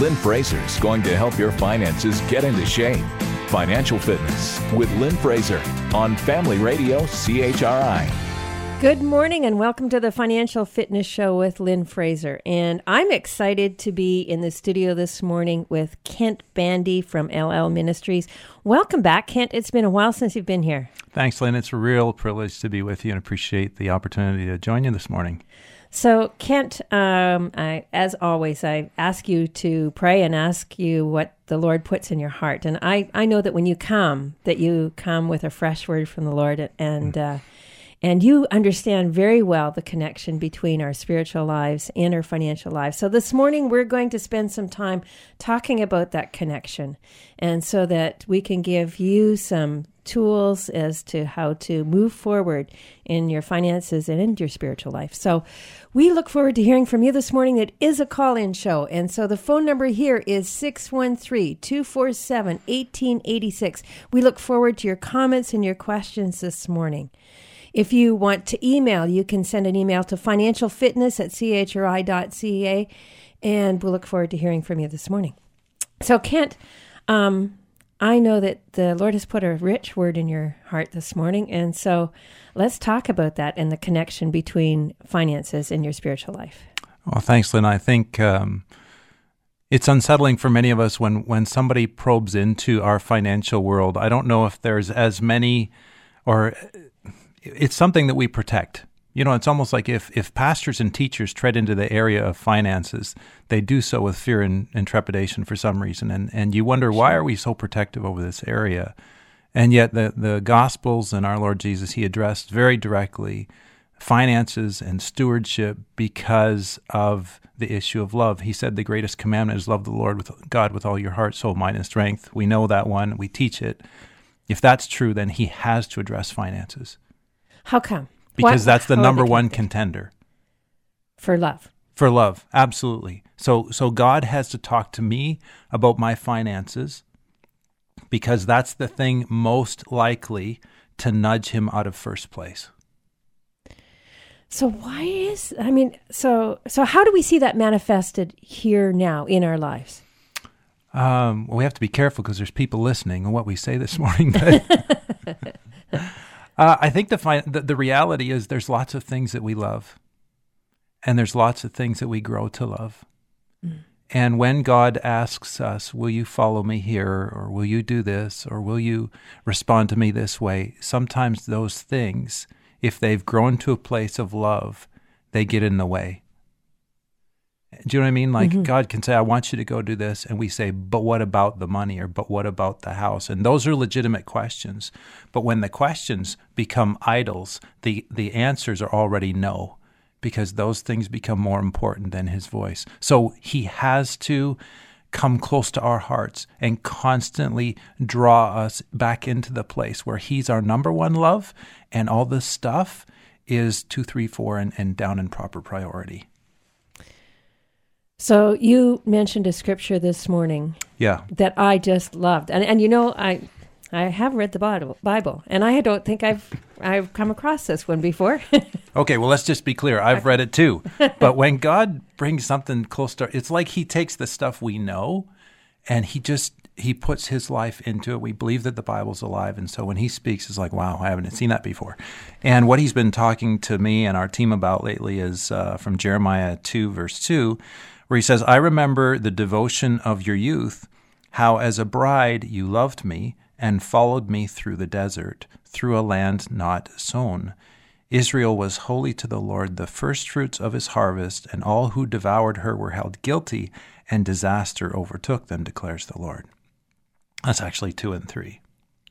Lynn Fraser is going to help your finances get into shape. Financial Fitness with Lynn Fraser on Family Radio CHRI. Good morning and welcome to the Financial Fitness Show with Lynn Fraser. And I'm excited to be in the studio this morning with Kent Bandy from Ellel Ministries. Welcome back, Kent. It's been a while since you've been here. Thanks, Lynn. It's a real privilege to be with you and appreciate the opportunity to join you this morning. So, Kent, um, I, as always, I ask you to pray and ask you what the Lord puts in your heart. And I, I know that when you come, that you come with a fresh word from the Lord and. Mm. Uh, and you understand very well the connection between our spiritual lives and our financial lives. So this morning we're going to spend some time talking about that connection. And so that we can give you some tools as to how to move forward in your finances and in your spiritual life. So we look forward to hearing from you this morning. It is a call in show. And so the phone number here is 613 247 1886. We look forward to your comments and your questions this morning. If you want to email, you can send an email to financialfitness at chri.ca, and we'll look forward to hearing from you this morning. So, Kent, um, I know that the Lord has put a rich word in your heart this morning, and so let's talk about that and the connection between finances and your spiritual life. Well, thanks, Lynn. I think um, it's unsettling for many of us when when somebody probes into our financial world. I don't know if there's as many or it's something that we protect. You know, it's almost like if, if pastors and teachers tread into the area of finances, they do so with fear and, and trepidation for some reason. And, and you wonder, why are we so protective over this area? And yet, the, the Gospels and our Lord Jesus, he addressed very directly finances and stewardship because of the issue of love. He said the greatest commandment is love the Lord with God with all your heart, soul, mind, and strength. We know that one, we teach it. If that's true, then he has to address finances. How come? Because that's the number one contender. For love. For love, absolutely. So so God has to talk to me about my finances because that's the thing most likely to nudge him out of first place. So why is I mean so so how do we see that manifested here now in our lives? Um, well, we have to be careful because there's people listening and what we say this morning. Uh, I think the, fi- the the reality is there's lots of things that we love, and there's lots of things that we grow to love. Mm. And when God asks us, "Will you follow me here?" or "Will you do this?" or "Will you respond to me this way?" Sometimes those things, if they've grown to a place of love, they get in the way. Do you know what I mean? Like mm-hmm. God can say, I want you to go do this. And we say, but what about the money or but what about the house? And those are legitimate questions. But when the questions become idols, the, the answers are already no, because those things become more important than his voice. So he has to come close to our hearts and constantly draw us back into the place where he's our number one love and all this stuff is two, three, four, and, and down in proper priority. So you mentioned a scripture this morning. Yeah. That I just loved. And and you know, I I have read the Bible, Bible, and I don't think I've I've come across this one before. okay, well, let's just be clear. I've read it too. But when God brings something close to, it's like He takes the stuff we know, and He just He puts His life into it. We believe that the Bible's alive, and so when He speaks, it's like, wow, I haven't seen that before. And what He's been talking to me and our team about lately is uh, from Jeremiah two, verse two where he says, I remember the devotion of your youth, how as a bride you loved me and followed me through the desert, through a land not sown. Israel was holy to the Lord, the firstfruits of his harvest, and all who devoured her were held guilty, and disaster overtook them, declares the Lord. That's actually two and three.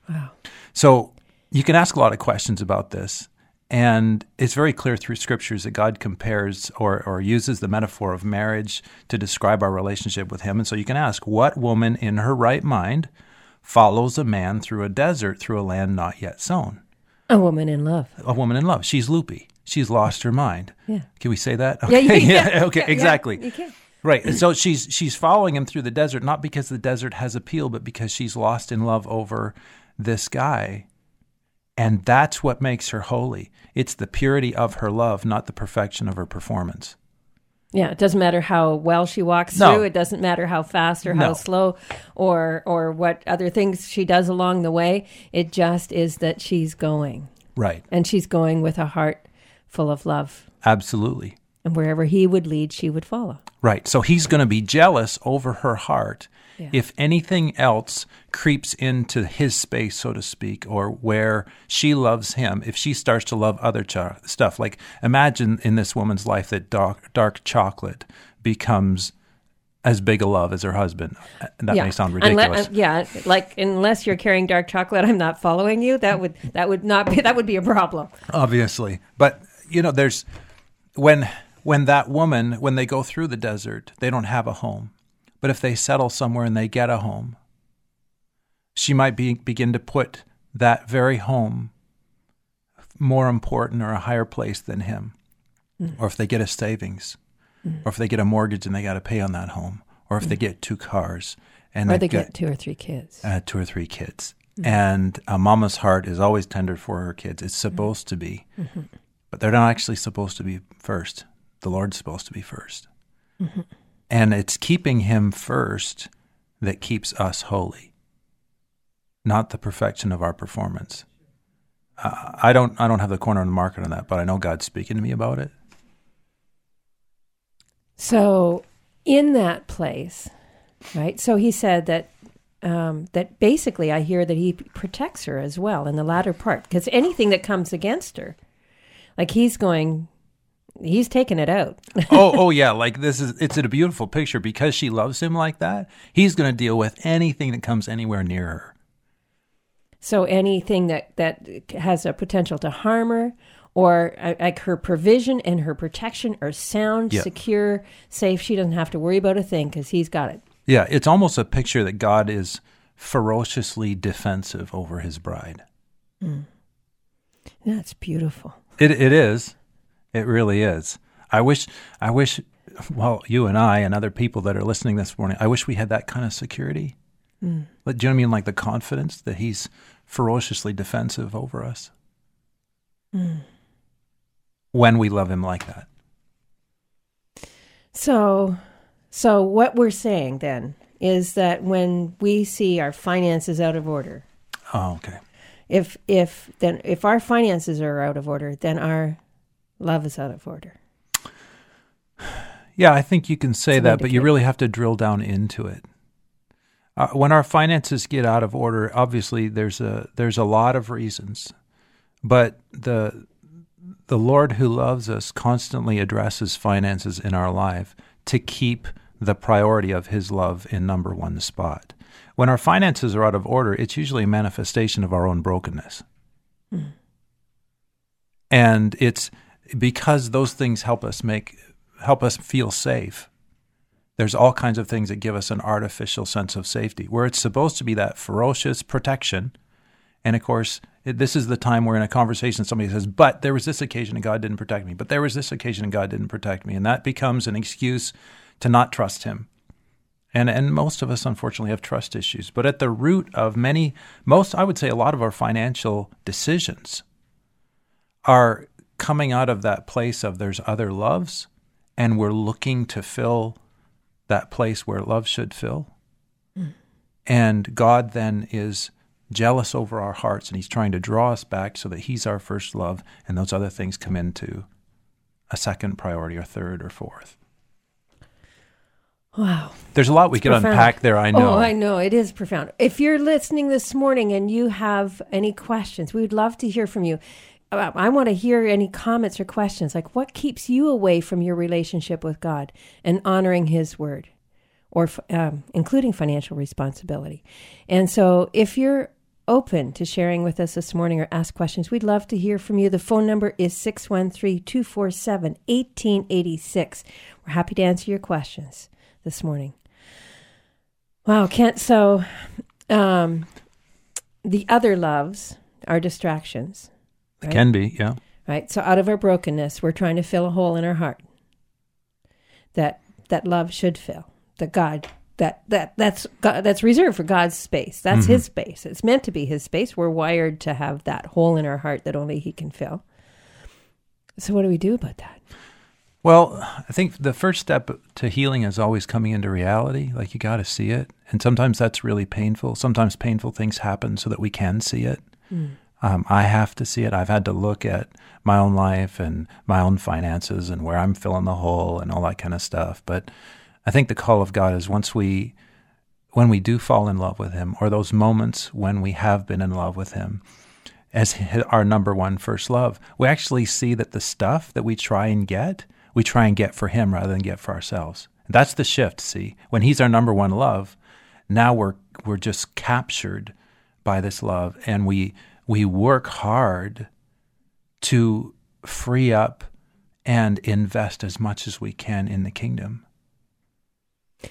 Wow. So you can ask a lot of questions about this. And it's very clear through scriptures that God compares or, or uses the metaphor of marriage to describe our relationship with Him. And so you can ask, what woman in her right mind follows a man through a desert, through a land not yet sown? A woman in love. A woman in love. She's loopy. She's lost her mind. Yeah. Can we say that? Okay. Yeah, yeah. yeah. okay, yeah, exactly. You can. Right. And so she's she's following him through the desert, not because the desert has appeal, but because she's lost in love over this guy. And that's what makes her holy. It's the purity of her love, not the perfection of her performance. Yeah, it doesn't matter how well she walks No. through. It doesn't matter how fast or how No. slow or or what other things she does along the way. It just is that she's going. Right. And she's going with a heart full of love. Absolutely. And wherever he would lead, she would follow. Right. So he's going to be jealous over her heart Yeah. if anything else creeps into his space, so to speak, or where she loves him. If she starts to love other cho- stuff, like imagine in this woman's life that dark, dark chocolate becomes as big a love as her husband. Uh, That may sound Unle- ridiculous. uh, yeah, like unless you're carrying dark chocolate, I'm not following you. That would that would not be that would be a problem. obviously but you know there's when when that woman when they go through the desert they don't have a home but if they settle somewhere and they get a home she might be, begin to put that very home more important or a higher place than him mm. or if they get a savings mm. or if they get a mortgage and they got to pay on that home or if they mm. get two cars and Or they get two or three kids. uh, two or three kids. And a mama's heart is always tender for her kids. It's mm-hmm. supposed to be. Mm-hmm. But they're not actually supposed to be first. The Lord's supposed to be 1st And it's keeping him first that keeps us holy, not the perfection of our performance. Uh, I don't I don't have the corner on the market on that, but I know God's speaking to me about it. So, in that place, right? So he said that um, that basically, I hear that he protects her as well in the latter part, because anything that comes against her, like he's going, he's taking it out. oh, oh yeah, like this is it's a beautiful picture because she loves him like that. He's going to deal with anything that comes anywhere near her. so anything that that has a potential to harm her. Or uh, like her provision and her protection are sound, Yeah. secure, safe. She doesn't have to worry about a thing because he's got it. Yeah, it's almost a picture that God is ferociously defensive over his bride. That's beautiful. It it is. It really is. I wish I wish well, you and I and other people that are listening this morning, I wish we had that kind of security. Mm. Like, do you know what I mean? Like the confidence that he's ferociously defensive over us. Mm. When we love him like that. So, so what we're saying then is that when we see our finances out of order, Oh, okay. if if then if our finances are out of order, then our love is out of order. Yeah, I think you can say It's that, but you really have to drill down into it. Uh, when our finances get out of order, obviously there's a there's a lot of reasons, but the the Lord who loves us constantly addresses finances in our life to keep the priority of His love in number one spot. When our finances are out of order, it's usually a manifestation of our own brokenness. Mm. And it's because those things help us make help us feel safe. There's all kinds of things that give us an artificial sense of safety, where it's supposed to be that ferocious protection. And of course, this is the time where in a conversation somebody says, But there was this occasion and God didn't protect me. But there was this occasion and God didn't protect me. And that becomes an excuse to not trust Him. And, and most of us, unfortunately, have trust issues. But at the root of many, most, I would say, a lot of our financial decisions are coming out of that place of there's other loves and we're looking to fill that place where love should fill. And God then is jealous over our hearts and he's trying to draw us back so that he's our first love and those other things come into a second priority or third or fourth. Wow. There's a lot we could profound. unpack there, I know. Oh, I know. It is profound. If you're listening this morning and you have any questions, we would love to hear from you. I want to hear any comments or questions. Like, what keeps you away from your relationship with God and honoring His word, or um, including financial responsibility? And so, if you're open to sharing with us this morning or ask questions, we'd love to hear from you. The phone number is 613 247 1886. We're happy to answer your questions this morning. Wow, Kent. So, um, the other loves are distractions, It can be, yeah. right? So, out of our brokenness, we're trying to fill a hole in our heart that that love should fill. That God, that that that's God, that's reserved for God's space. That's His space. It's meant to be His space. We're wired to have that hole in our heart that only He can fill. So, what do we do about that? Well, I think the first step to healing is always coming into reality. Like you got to see it. And sometimes that's really painful. Sometimes painful things happen so that we can see it. Mm. Um, I have to see it. I've had to look at my own life and my own finances and where I'm filling the hole and all that kind of stuff. But I think the call of God is once we, when we do fall in love with Him, or those moments when we have been in love with Him, as our number one first love, we actually see that the stuff that we try and get we try and get for him rather than get for ourselves. That's the shift, see. When he's our number one love, now we're we're just captured by this love and we we work hard to free up and invest as much as we can in the kingdom.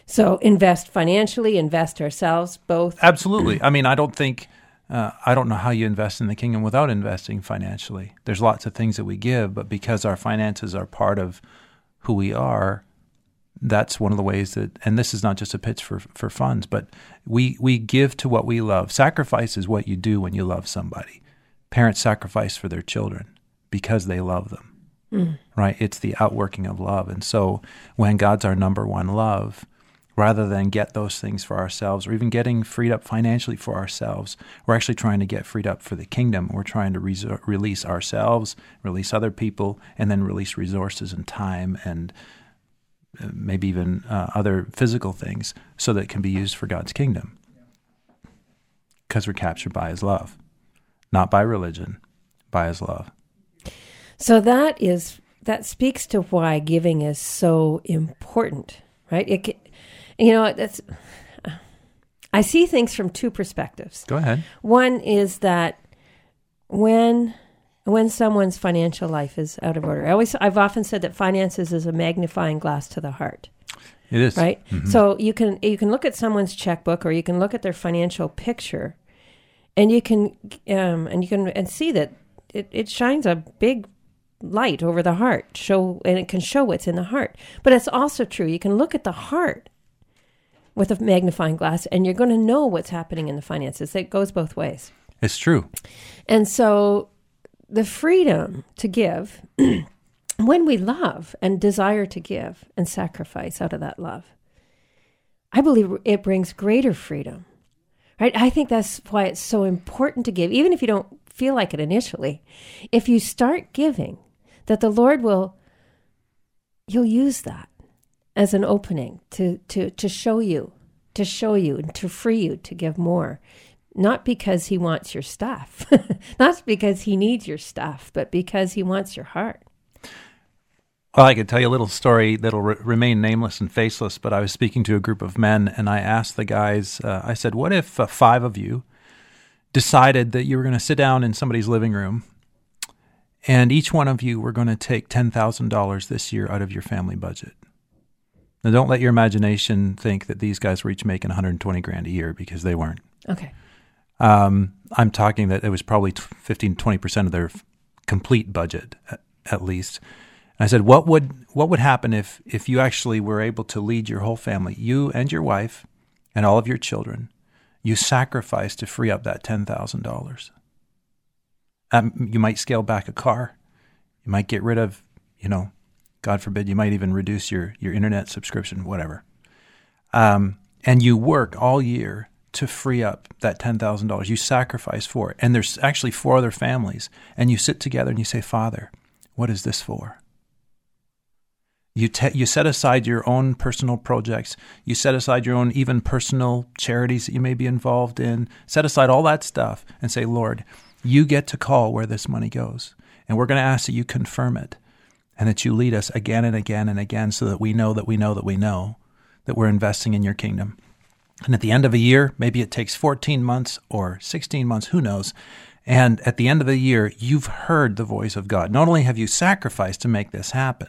So invest financially, invest ourselves, both. Absolutely. I mean, I don't think uh, I don't know how you invest in the kingdom without investing financially. There's lots of things that we give, but because our finances are part of who we are, that's one of the ways that, and this is not just a pitch for, for funds, but we, we give to what we love. Sacrifice is what you do when you love somebody. Parents sacrifice for their children because they love them, mm. right? It's the outworking of love. And so when God's our number one love, rather than get those things for ourselves or even getting freed up financially for ourselves. We're actually trying to get freed up for the kingdom. We're trying to re- release ourselves, release other people, and then release resources and time and maybe even uh, other physical things so that it can be used for God's kingdom. Because we're captured by his love, not by religion, by his love. So that is that speaks to why giving is so important, right? It you know, that's. I see things from two perspectives. Go ahead. One is that when when someone's financial life is out of order, I always I've often said that finances is a magnifying glass to the heart. It is right. Mm-hmm. So you can you can look at someone's checkbook or you can look at their financial picture, and you can um, and you can and see that it, it shines a big light over the heart show and it can show what's in the heart but it's also true you can look at the heart with a magnifying glass and you're going to know what's happening in the finances. It goes both ways. It's true. And so the freedom to give when we love and desire to give and sacrifice out of that love, I believe it brings greater freedom. Right? I think that's why it's so important to give, even if you don't feel like it initially. If you start giving, that the Lord will, you'll use that as an opening to, to, to show you, to show you, and to free you to give more. Not because he wants your stuff, not because he needs your stuff, but because he wants your heart. Well, I could tell you a little story that'll re- remain nameless and faceless, but I was speaking to a group of men and I asked the guys, uh, I said, What if uh, five of you decided that you were going to sit down in somebody's living room and each one of you were going to take $10,000 this year out of your family budget? Now, don't let your imagination think that these guys were each making 120 grand a year because they weren't. Okay. Um, I'm talking that it was probably 15, 20 percent of their complete budget, at, least. And I said, what would what would happen if if you actually were able to lead your whole family, you and your wife, and all of your children, you sacrifice to free up that ten thousand dollars. Um, you might scale back a car. You might get rid of, you know, God forbid, you might even reduce your, your internet subscription, whatever. Um, and you work all year to free up that $10,000. You sacrifice for it. And there's actually four other families. And you sit together and you say, Father, what is this for? You, te- you set aside your own personal projects. You set aside your own even personal charities that you may be involved in. Set aside all that stuff and say, Lord, you get to call where this money goes. And we're going to ask that you confirm it and that you lead us again and again and again so that we know that we know that we know that we're investing in your kingdom. And at the end of a year, maybe it takes 14 months or 16 months, who knows. And at the end of the year, you've heard the voice of God. Not only have you sacrificed to make this happen,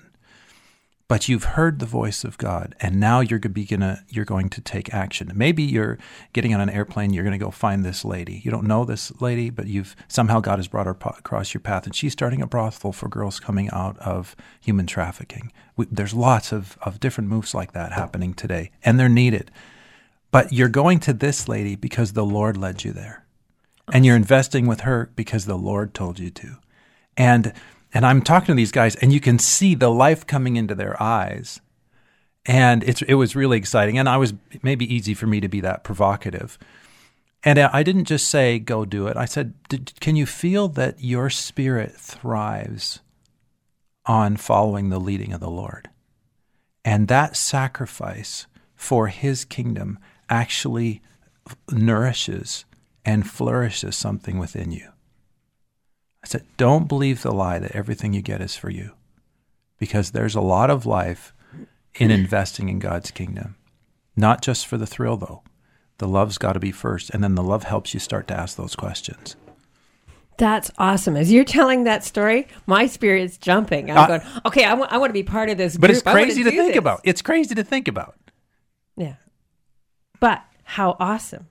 but you've heard the voice of God, and now you're gonna you're going to take action. Maybe you're getting on an airplane, you're going to go find this lady. You don't know this lady, but you've somehow God has brought her across your path, and she's starting a brothel for girls coming out of human trafficking. We, there's lots of of different moves like that happening today, and they're needed. But you're going to this lady because the Lord led you there, and you're investing with her because the Lord told you to, and and I'm talking to these guys, and you can see the life coming into their eyes. And it's, it was really exciting. And I was maybe easy for me to be that provocative. And I didn't just say, go do it. I said, can you feel that your spirit thrives on following the leading of the Lord? And that sacrifice for his kingdom actually nourishes and flourishes something within you. I said, don't believe the lie that everything you get is for you, because there's a lot of life in investing in God's kingdom. Not just for the thrill, though. The love's got to be first, and then the love helps you start to ask those questions. That's awesome. As you're telling that story, my spirit's jumping. I'm uh, going, okay, I, w- I want to be part of this. But it's crazy to think this. about. It's crazy to think about. Yeah. But how awesome.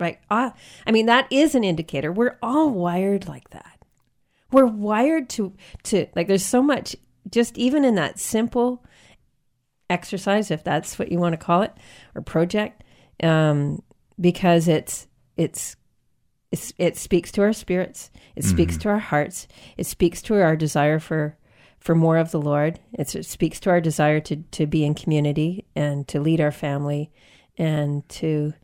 Right? I mean, that is an indicator. We're all wired like that. We're wired to to like there's so much just even in that simple exercise if that's what you want to call it or project um, because it's it's it's, it speaks to our spirits. It speaks mm-hmm. to our hearts. It speaks to our desire for for more of the Lord. It's, it speaks to our desire to to be in community and to lead our family and to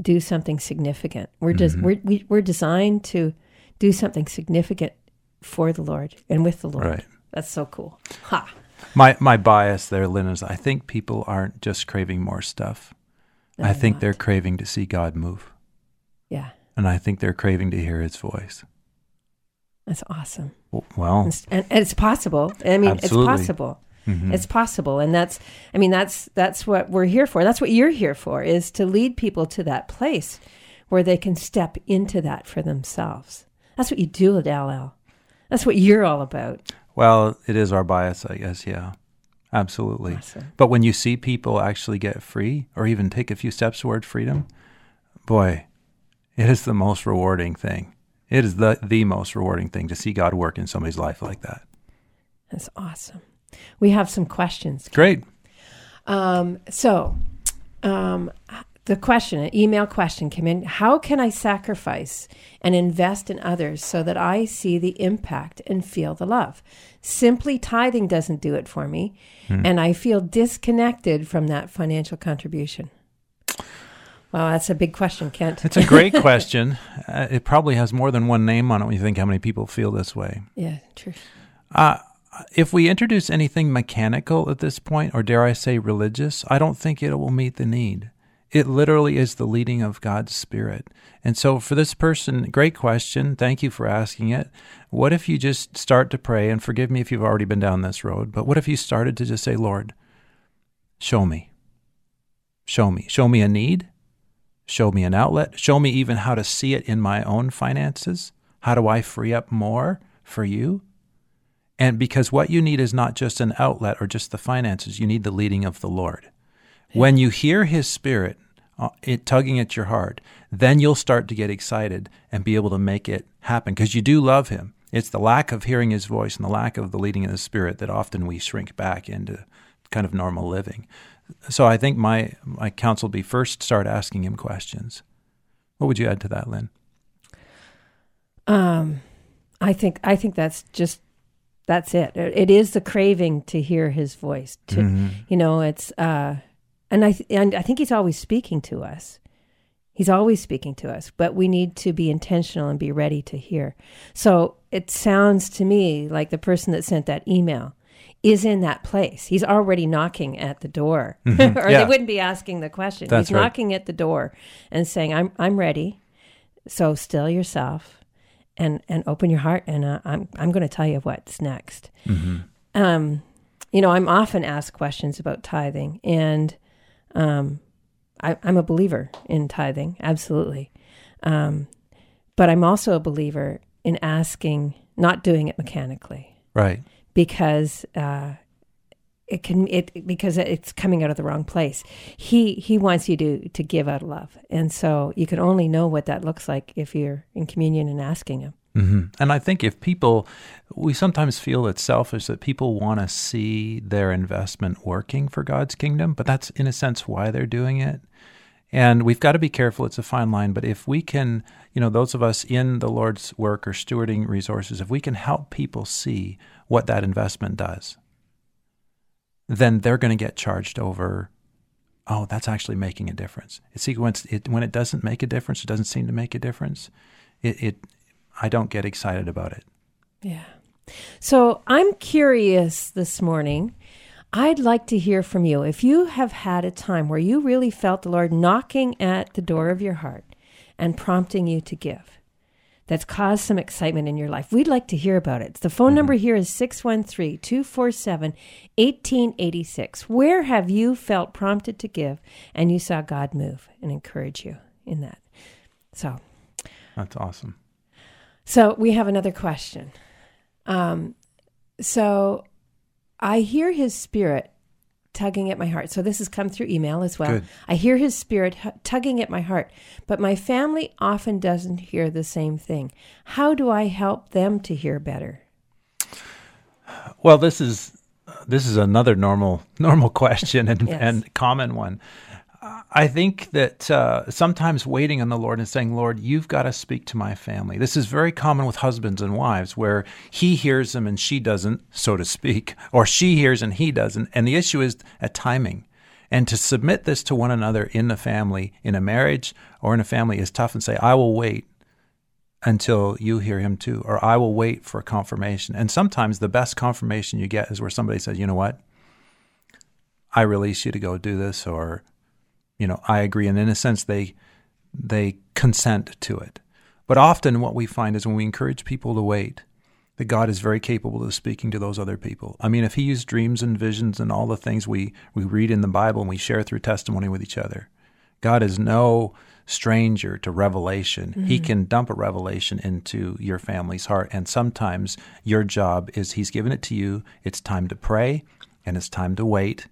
do something significant. We're just mm-hmm. we're we, are we are designed to do something significant for the Lord and with the Lord. Right. That's so cool. Ha. My my bias there, Lynn, is I think people aren't just craving more stuff. No, I think not. they're craving to see God move. Yeah. And I think they're craving to hear his voice. That's awesome. Well, and, and it's possible. I mean, absolutely. it's possible. Mm-hmm. It's possible, and that's. I mean, that's that's what we're here for. That's what you're here for is to lead people to that place where they can step into that for themselves. That's what you do at Ellel. That's what you're all about. Well, it is our bias, I guess. Yeah, absolutely. Awesome. But when you see people actually get free, or even take a few steps toward freedom, boy, it is the most rewarding thing. It is the the most rewarding thing to see God work in somebody's life like that. That's awesome. We have some questions. Great. Um, so, um, the question, an email question came in How can I sacrifice and invest in others so that I see the impact and feel the love? Simply tithing doesn't do it for me, hmm. and I feel disconnected from that financial contribution. Wow, that's a big question, Kent. It's a great question. Uh, it probably has more than one name on it when you think how many people feel this way. Yeah, true. Uh, if we introduce anything mechanical at this point, or dare I say religious, I don't think it will meet the need. It literally is the leading of God's Spirit. And so, for this person, great question. Thank you for asking it. What if you just start to pray, and forgive me if you've already been down this road, but what if you started to just say, Lord, show me? Show me. Show me a need Show me an outlet. Show me even how to see it in my own finances. How do I free up more for you? And because what you need is not just an outlet or just the finances, you need the leading of the Lord. When you hear His Spirit uh, it tugging at your heart, then you'll start to get excited and be able to make it happen because you do love Him. It's the lack of hearing His voice and the lack of the leading of the Spirit that often we shrink back into kind of normal living. So I think my my counsel would be first start asking him questions. What would you add to that, Lynn? Um, I think I think that's just that's it. It is the craving to hear his voice. To mm-hmm. you know, it's uh, and I and I think he's always speaking to us. He's always speaking to us, but we need to be intentional and be ready to hear. So it sounds to me like the person that sent that email is in that place. He's already knocking at the door, mm-hmm. or yeah. they wouldn't be asking the question. That's He's right. knocking at the door and saying, "I'm I'm ready." So still yourself, and and open your heart, and uh, I'm I'm going to tell you what's next. Mm-hmm. Um, you know, I'm often asked questions about tithing, and um, I, am a believer in tithing, absolutely. Um, but I'm also a believer in asking, not doing it mechanically. Right because uh, it can it because it's coming out of the wrong place. He he wants you to to give out love, and so you can only know what that looks like if you're in communion and asking him. Mm-hmm. And I think if people, we sometimes feel it's selfish that people want to see their investment working for God's kingdom, but that's in a sense why they're doing it. And we've got to be careful. It's a fine line. But if we can, you know, those of us in the Lord's work or stewarding resources, if we can help people see what that investment does, then they're going to get charged over. Oh, that's actually making a difference. See, when, it, when it doesn't make a difference, it doesn't seem to make a difference. It, it, I don't get excited about it. Yeah. So I'm curious this morning. I'd like to hear from you. If you have had a time where you really felt the Lord knocking at the door of your heart and prompting you to give, that's caused some excitement in your life, we'd like to hear about it. The phone mm-hmm. number here is 613 247 1886. Where have you felt prompted to give and you saw God move and encourage you in that? So that's awesome. So we have another question. Um, so I hear his spirit tugging at my heart. So this has come through email as well. Good. I hear his spirit tugging at my heart, but my family often doesn't hear the same thing. How do I help them to hear better? Well, this is this is another normal normal question and, yes. and common one. I think that uh, sometimes waiting on the Lord and saying, Lord, you've got to speak to my family. This is very common with husbands and wives where he hears them and she doesn't, so to speak, or she hears and he doesn't. And the issue is a timing. And to submit this to one another in the family, in a marriage or in a family, is tough and say, I will wait until you hear him too, or I will wait for confirmation. And sometimes the best confirmation you get is where somebody says, you know what? I release you to go do this, or you know, I agree. And in a sense, they they consent to it. But often, what we find is when we encourage people to wait, that God is very capable of speaking to those other people. I mean, if He used dreams and visions and all the things we we read in the Bible and we share through testimony with each other, God is no stranger to revelation. Mm-hmm. He can dump a revelation into your family's heart. And sometimes your job is He's given it to you. It's time to pray and it's time to wait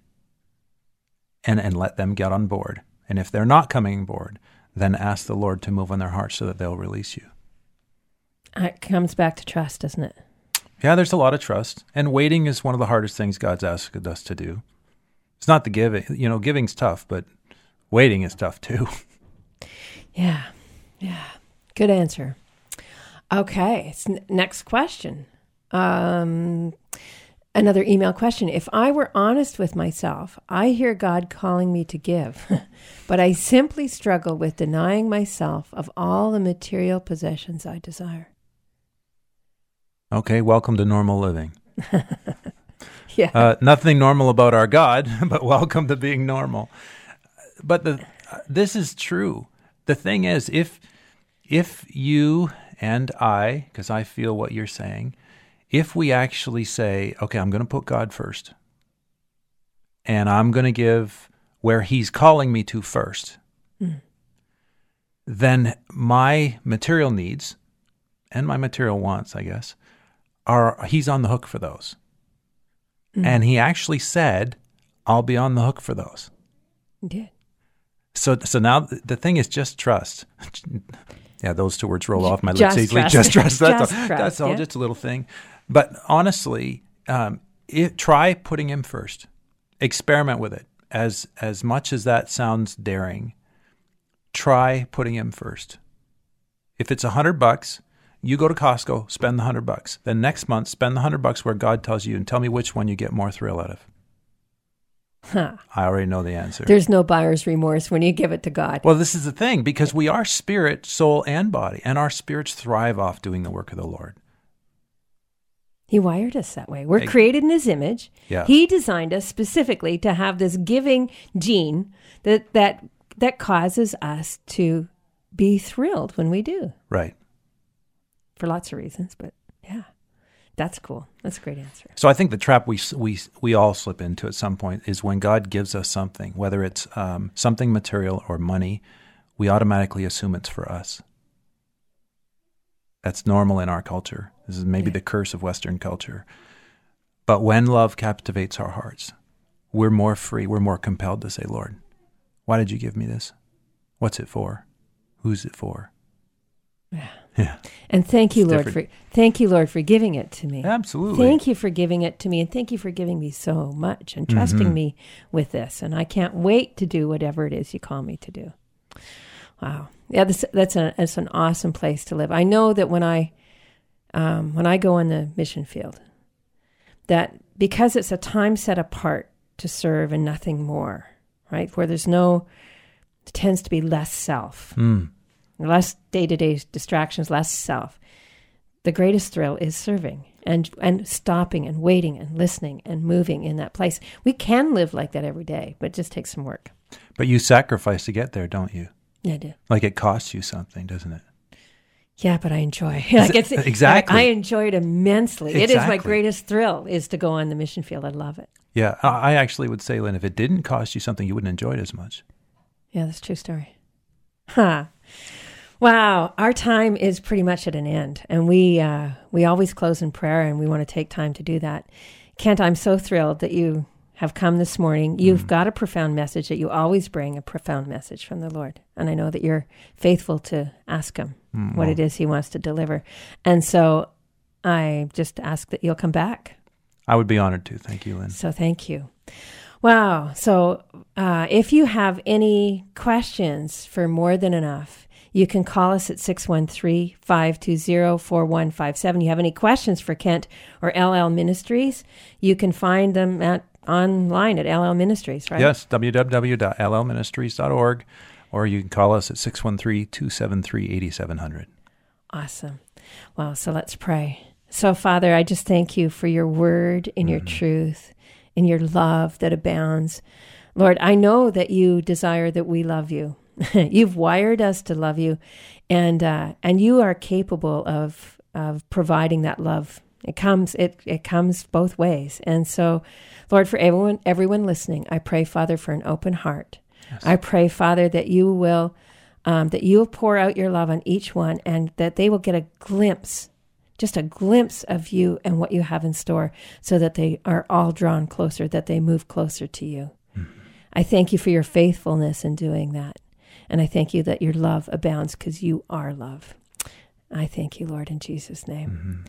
and, and let them get on board. And if they're not coming on board, then ask the Lord to move on their hearts so that they'll release you. It comes back to trust, doesn't it? Yeah, there's a lot of trust. And waiting is one of the hardest things God's asked us to do. It's not the giving. You know, giving's tough, but waiting is tough too. Yeah. Yeah. Good answer. Okay. next question. Um, Another email question. If I were honest with myself, I hear God calling me to give, but I simply struggle with denying myself of all the material possessions I desire. Okay, welcome to normal living. yeah. Uh, nothing normal about our God, but welcome to being normal. But the, uh, this is true. The thing is, if if you and I, because I feel what you're saying, if we actually say, okay, I'm going to put God first, and I'm going to give where He's calling me to first, mm. then my material needs and my material wants, I guess, are He's on the hook for those. Mm. And He actually said, I'll be on the hook for those. He did. So, so now the thing is just trust. yeah, those two words roll off my lips easily. Just trust. That's just all. Trust, that's all. Yeah. Just a little thing. But honestly, um, it, try putting him first. Experiment with it. As as much as that sounds daring, try putting him first. If it's a hundred bucks, you go to Costco, spend the hundred bucks. Then next month, spend the hundred bucks where God tells you, and tell me which one you get more thrill out of. Huh. I already know the answer. There's no buyer's remorse when you give it to God. Well, this is the thing because we are spirit, soul, and body, and our spirits thrive off doing the work of the Lord. He wired us that way. We're created in his image. Yeah. He designed us specifically to have this giving gene that that that causes us to be thrilled when we do. Right. For lots of reasons, but yeah. That's cool. That's a great answer. So I think the trap we we we all slip into at some point is when God gives us something, whether it's um, something material or money, we automatically assume it's for us. That's normal in our culture. This is maybe yeah. the curse of Western culture. But when love captivates our hearts, we're more free. We're more compelled to say, Lord, why did you give me this? What's it for? Who's it for? Yeah. Yeah. And thank you, it's Lord, different. for thank you, Lord, for giving it to me. Absolutely. Thank you for giving it to me, and thank you for giving me so much and trusting mm-hmm. me with this. And I can't wait to do whatever it is you call me to do. Wow. Yeah, this, that's a that's an awesome place to live. I know that when I um, when I go on the mission field, that because it's a time set apart to serve and nothing more, right? Where there's no it tends to be less self, Mm. less day to day distractions, less self. The greatest thrill is serving and and stopping and waiting and listening and moving in that place. We can live like that every day, but it just takes some work. But you sacrifice to get there, don't you? Yeah, I do. Like it costs you something, doesn't it? Yeah, but I enjoy. Like it's, Exactly. I, I enjoy it immensely. It is my greatest thrill is to go on the mission field. I love it. Yeah, I I actually would say, Lynn, if it didn't cost you something, you wouldn't enjoy it as much. Yeah, that's a true story. Huh. Wow, our time is pretty much at an end, and we uh, we always close in prayer, and we want to take time to do that. Kent, I'm so thrilled that you have come this morning. You've got a profound message that you always bring a profound message from the Lord, and I know that you're faithful to ask Him what it is He wants to deliver, and so I just ask that you'll come back. I would be honored to. Thank you, Lynn. So thank you. Wow. So uh, if you have any questions for More Than Enough, you can call us at 613 520 4157. You have any questions for Kent or Ellel Ministries, you can find them at online at Ellel Ministries, right? Yes, www.llministries.org, or you can call us at 613 273 8700. Awesome. Wow. So let's pray. So, Father, I just thank you for your word and your truth and your love that abounds. Lord, I know that you desire that we love you. You've wired us to love you, and uh, and you are capable of of providing that love. It comes it it comes both ways, and so, Lord, for everyone everyone listening, I pray, Father, for an open heart. I pray, Father, that you will um, that you'll pour out your love on each one, and that they will get a glimpse, just a glimpse of you and what you have in store, so that they are all drawn closer, that they move closer to you. I thank you for your faithfulness in doing that. And I thank you that your love abounds because you are love. I thank you, Lord, in Jesus' name.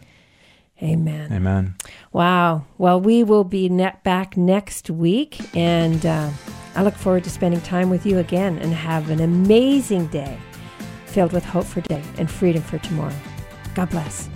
Amen. Amen. Wow. Well, we will be net back next week, and uh, I look forward to spending time with you again and have an amazing day filled with hope for today and freedom for tomorrow. God bless.